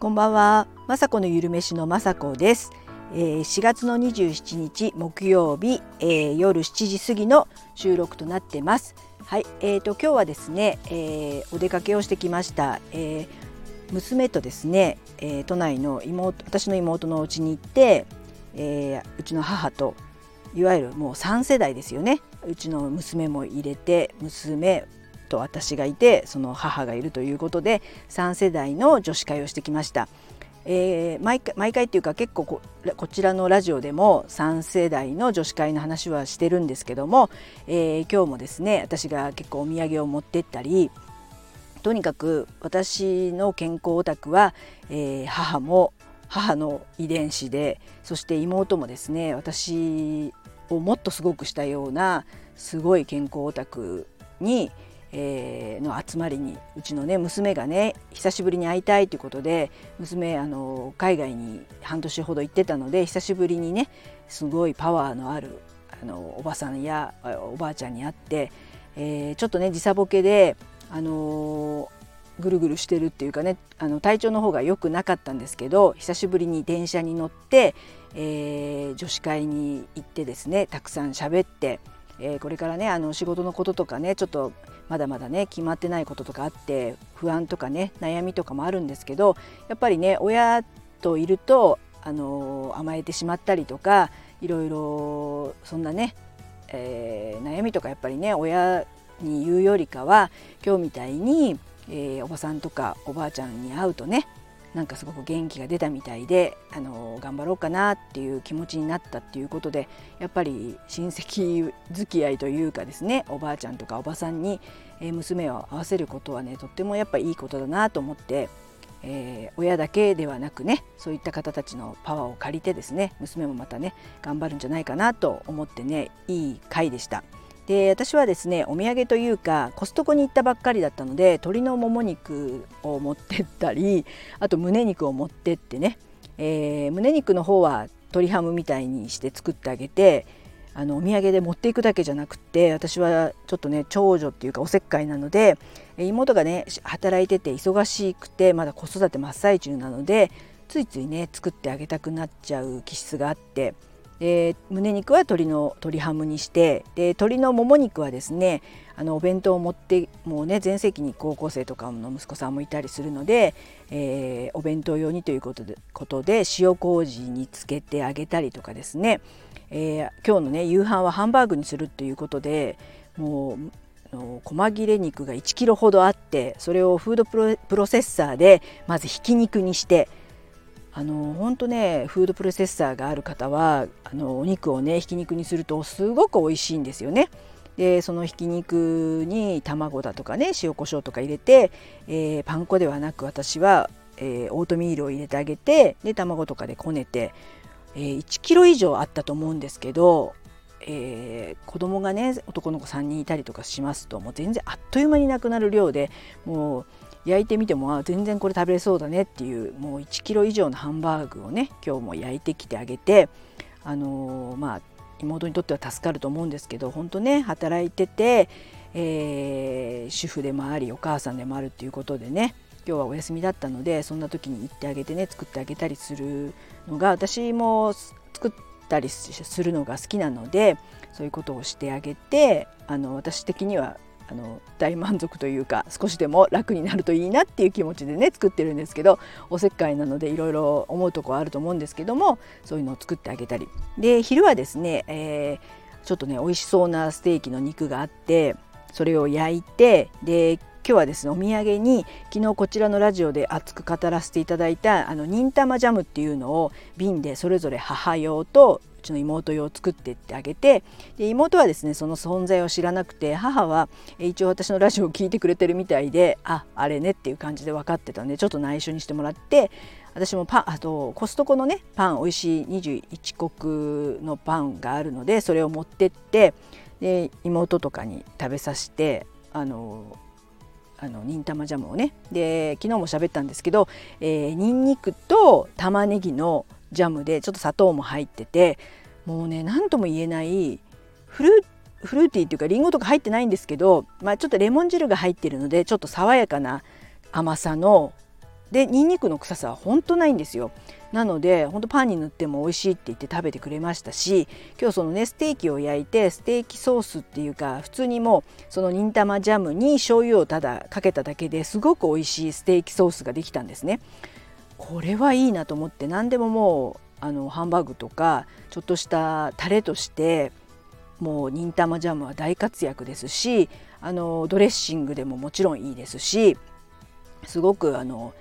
こんばんは、まさこのゆるめしのまさこです。えー、4月の27日木曜日、えー、夜7時過ぎの収録となってます。はい、えーと今日はですね、えー、お出かけをしてきました。えー、娘とですね、えー、都内の妹私の妹のお家に行って、えー、うちの母といわゆるもう3世代ですよね。うちの娘も入れて娘と私がいてその母がいるということで3世代の女子会をしてきました。えー、毎回毎回っていうか結構こちらのラジオでも3世代の女子会の話はしてるんですけども、えー、今日もですね私が結構お土産を持ってったりとにかく私の健康オタクは、えー、母も母の遺伝子でそして妹もですね私をもっとすごくしたようなすごい健康オタクに、えー、の集まりにうちのね娘がね久しぶりに会いたいということで娘あの海外に半年ほど行ってたので久しぶりにねすごいパワーのあるあのおばさんやおばあちゃんに会って、えー、ちょっとね時差ボケであのぐるぐるしてるっていうかねあの体調の方が良くなかったんですけど久しぶりに電車に乗って、えー、女子会に行ってですねたくさん喋って、えー、これからねあの仕事のこととかねちょっとまだまだね決まってないこととかあって不安とかね悩みとかもあるんですけどやっぱりね親といるとあの甘えてしまったりとかいろいろそんなね、えー、悩みとかやっぱりね親に言うよりかは今日みたいに、えー、おばさんとかおばあちゃんに会うとねなんかすごく元気が出たみたいであの頑張ろうかなっていう気持ちになったっていうことでやっぱり親戚付き合いというかですねおばあちゃんとかおばさんに、娘を合わせることはねとってもやっぱいいことだなと思って、えー、親だけではなくねそういった方たちのパワーを借りてですね娘もまたね頑張るんじゃないかなと思ってねいい回でした。で私はですねお土産というかコストコに行ったばっかりだったので鶏のもも肉を持ってったりあと胸肉を持ってってね、えー、胸肉の方は鶏ハムみたいにして作ってあげてあのお土産で持っていくだけじゃなくって私はちょっとね長女っていうかおせっかいなので妹がね働いてて忙しくてまだ子育て真っ最中なのでついついね作ってあげたくなっちゃう気質があってで胸肉は鶏の鶏ハムにしてで鶏のもも肉はですねあのお弁当を持ってもうね全盛期に高校生とかの息子さんもいたりするので、えー、お弁当用にということでことで塩麹につけてあげたりとかですね、えー、今日のね夕飯はハンバーグにするということでもう細切れ肉が1キロほどあってそれをフードプロセッサーでまずひき肉にしてあの本当ねフードプロセッサーがある方はあのお肉をねひき肉にするとすごく美味しいんですよね。でそのひき肉に卵だとかね塩コショウとか入れて、えー、パン粉ではなく私は、えー、オートミールを入れてあげてで卵とかでこねて、えー、1キロ以上あったと思うんですけど、えー、子供がね男の子3人いたりとかしますともう全然あっという間になくなる量でもう焼いてみてもあ全然これ食べれそうだねっていうもう1キロ以上のハンバーグをね今日も焼いてきてあげてあのー、まあ妹にとっては助かると思うんですけど本当ね働いてて、えー、主婦でもありお母さんでもあるっていうことでね今日はお休みだったのでそんな時に行ってあげてね作ってあげたりするのが私も作ったりするのが好きなのでそういうことをしてあげてあの私的にはあの大満足というか少しでも楽になるといいなっていう気持ちでね作ってるんですけどおせっかいなのでいろいろ思うとこはあると思うんですけどもそういうのを作ってあげたり。で昼はですね、えー、ちょっとね美味しそうなステーキの肉があってそれを焼いてで今日はですねお土産に昨日こちらのラジオで熱く語らせていただいたあの忍たまジャムっていうのを瓶でそれぞれ母用とうちの妹用を作ってってあげてで妹はですねその存在を知らなくて母は一応私のラジオを聞いてくれてるみたいでああれねっていう感じで分かってたんでちょっと内緒にしてもらって私もパンあとコストコのねパン美味しい21国のパンがあるのでそれを持ってってで妹とかに食べさせてあのあの忍たまジャムをね。で昨日も喋ったんですけど、えー、ニンニクと玉ねぎのジャムでちょっと砂糖も入っててもうね何とも言えないフルフルーティーっていうかりんごとか入ってないんですけど、まあ、ちょっとレモン汁が入ってるのでちょっと爽やかな甘さのでニンニクの臭さは本当ないんですよ。なので本当パンに塗っても美味しいって言って食べてくれましたし今日そのねステーキを焼いてステーキソースっていうか普通にもうその忍たまジャムに醤油をただかけただけですごく美味しいステーキソースができたんですね。これはいいなと思って何でももうあのハンバーグとかちょっとしたタレとしてもう忍たまジャムは大活躍ですしあのドレッシングでももちろんいいですしすごくあの、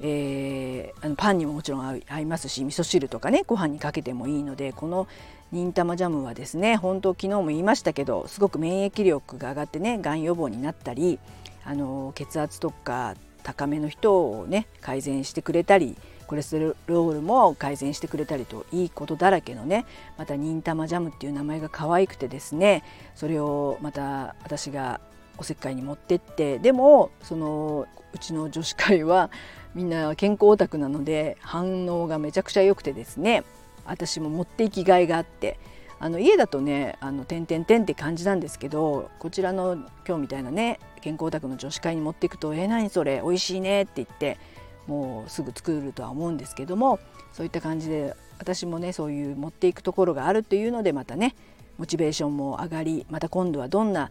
えー、あのパンにももちろん合いますし味噌汁とかねご飯にかけてもいいのでこの忍たまジャムはですね本当昨日も言いましたけどすごく免疫力が上がってねがん予防になったりあの血圧とか高めの人をね改善してくれたりコレステロールも改善してくれたりといいことだらけのねまた忍たまジャムっていう名前が可愛くてですねそれをまた私がおせっかいに持ってってでもそのうちの女子会はみんな健康オタクなので反応がめちゃくちゃ良くてですね私も持っていきがいがあってあの家だとね「あのてんてんてん」って感じなんですけどこちらの今日みたいなね健康オタクの女子会に持っていくと「え何それ美味しいね」って言ってもうすぐ作るとは思うんですけどもそういった感じで私もねそういう持っていくところがあるっていうのでまたねモチベーションも上がりまた今度はどんな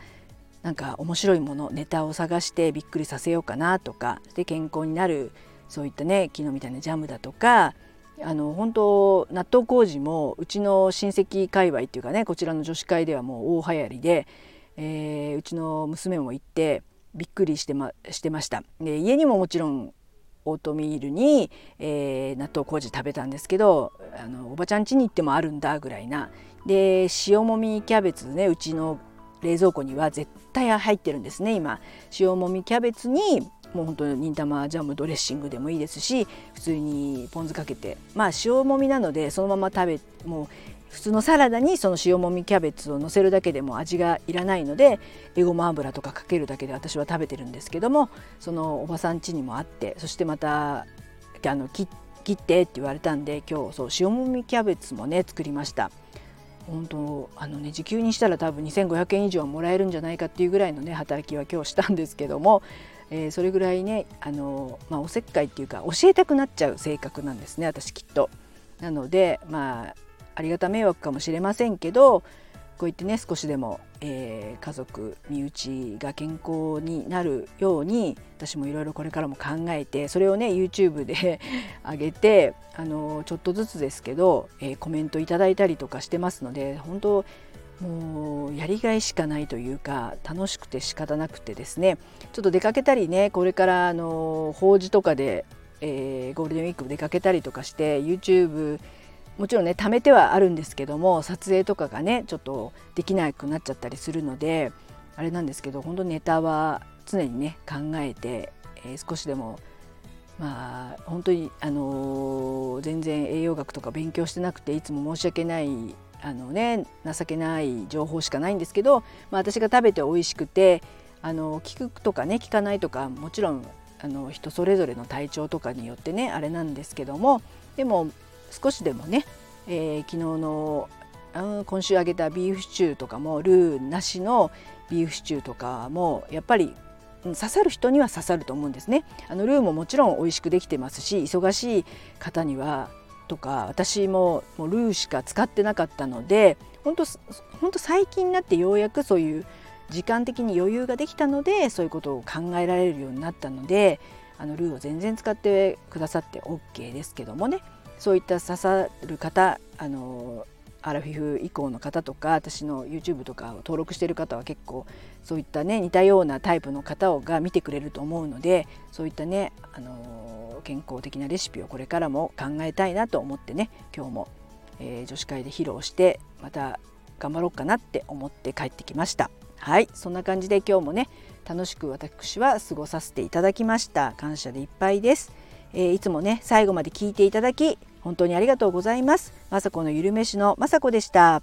なんか面白いものネタを探してびっくりさせようかなとかで健康になるそういったね昨日みたいなジャムだとかあの本当納豆麹もうちの親戚界隈っていうかねこちらの女子会ではもう大流行りで、えー、うちの娘も行ってびっくりしてましてました。で家にももちろんオートミールに、えー、納豆麹食べたんですけどあのおばちゃん家に行ってもあるんだぐらいな。で塩もみキャベツねうちの冷蔵庫には絶対入ってるんですね今。塩もみキャベツにもう本当に忍たまジャムドレッシングでもいいですし普通にポン酢かけてまあ塩もみなのでそのまま食べもう普通のサラダにその塩もみキャベツをのせるだけでも味がいらないのでエゴマ油とかかけるだけで私は食べてるんですけどもそのおばさん家にもあってそしてまたあの切ってって言われたんで今日そう塩もみキャベツもね作りました。本当あのね時給にしたら多分2500円以上はもらえるんじゃないかっていうぐらいのね働きは今日したんですけども、えー、それぐらいねあの、まあ、おせっかいっていうか教えたくなっちゃう性格なんですね私きっと。なのでまあありがた迷惑かもしれませんけどこう言ってね少しでも、えー、家族身内が健康になるように私もいろいろこれからも考えてそれをね YouTube で 上げてあのちょっとずつですけど、えー、コメントいただいたりとかしてますので本当もうやりがいしかないというか楽しくて仕方なくてですね。ちょっと出かけたりねこれからあの法事とかで、えー、ゴールデンウィーク出かけたりとかして YouTube もちろんね貯めてはあるんですけども撮影とかがねちょっとできなくなっちゃったりするのであれなんですけど本当ネタは常にね考えて、えー、少しでもまあ本当に、あのー、全然栄養学とか勉強してなくていつも申し訳ないあのね情けない情報しかないんですけど、まあ、私が食べて美味しくてあの聞くとかね聞かないとかもちろんあの人それぞれの体調とかによってねあれなんですけどもでも少しでもね、えー、昨日の今週あげたビーフシチューとかもルーなしのビーフシチューとかもやっぱり刺さる人には刺さると思うんですね。あのルーももちろん美味しくできてますし忙しい方にはとか私ももうルーしか使ってなかったので本当本当最近になってようやくそういう時間的に余裕ができたのでそういうことを考えられるようになったのであのルーを全然使ってくださって OK ですけどもね。そういった刺さる方あのアラフィフ以降の方とか私の YouTube とかを登録している方は結構そういったね似たようなタイプの方が見てくれると思うのでそういったねあの健康的なレシピをこれからも考えたいなと思ってね今日も、えー、女子会で披露してまた頑張ろうかなって思って帰ってきました。はいそんな感じで今日もね楽しく私は過ごさせていただきました。感謝でいっぱいです、えー、いつもね最後まで聞いていただき本当にありがとうございます。まさこのゆるめしのまさこでした。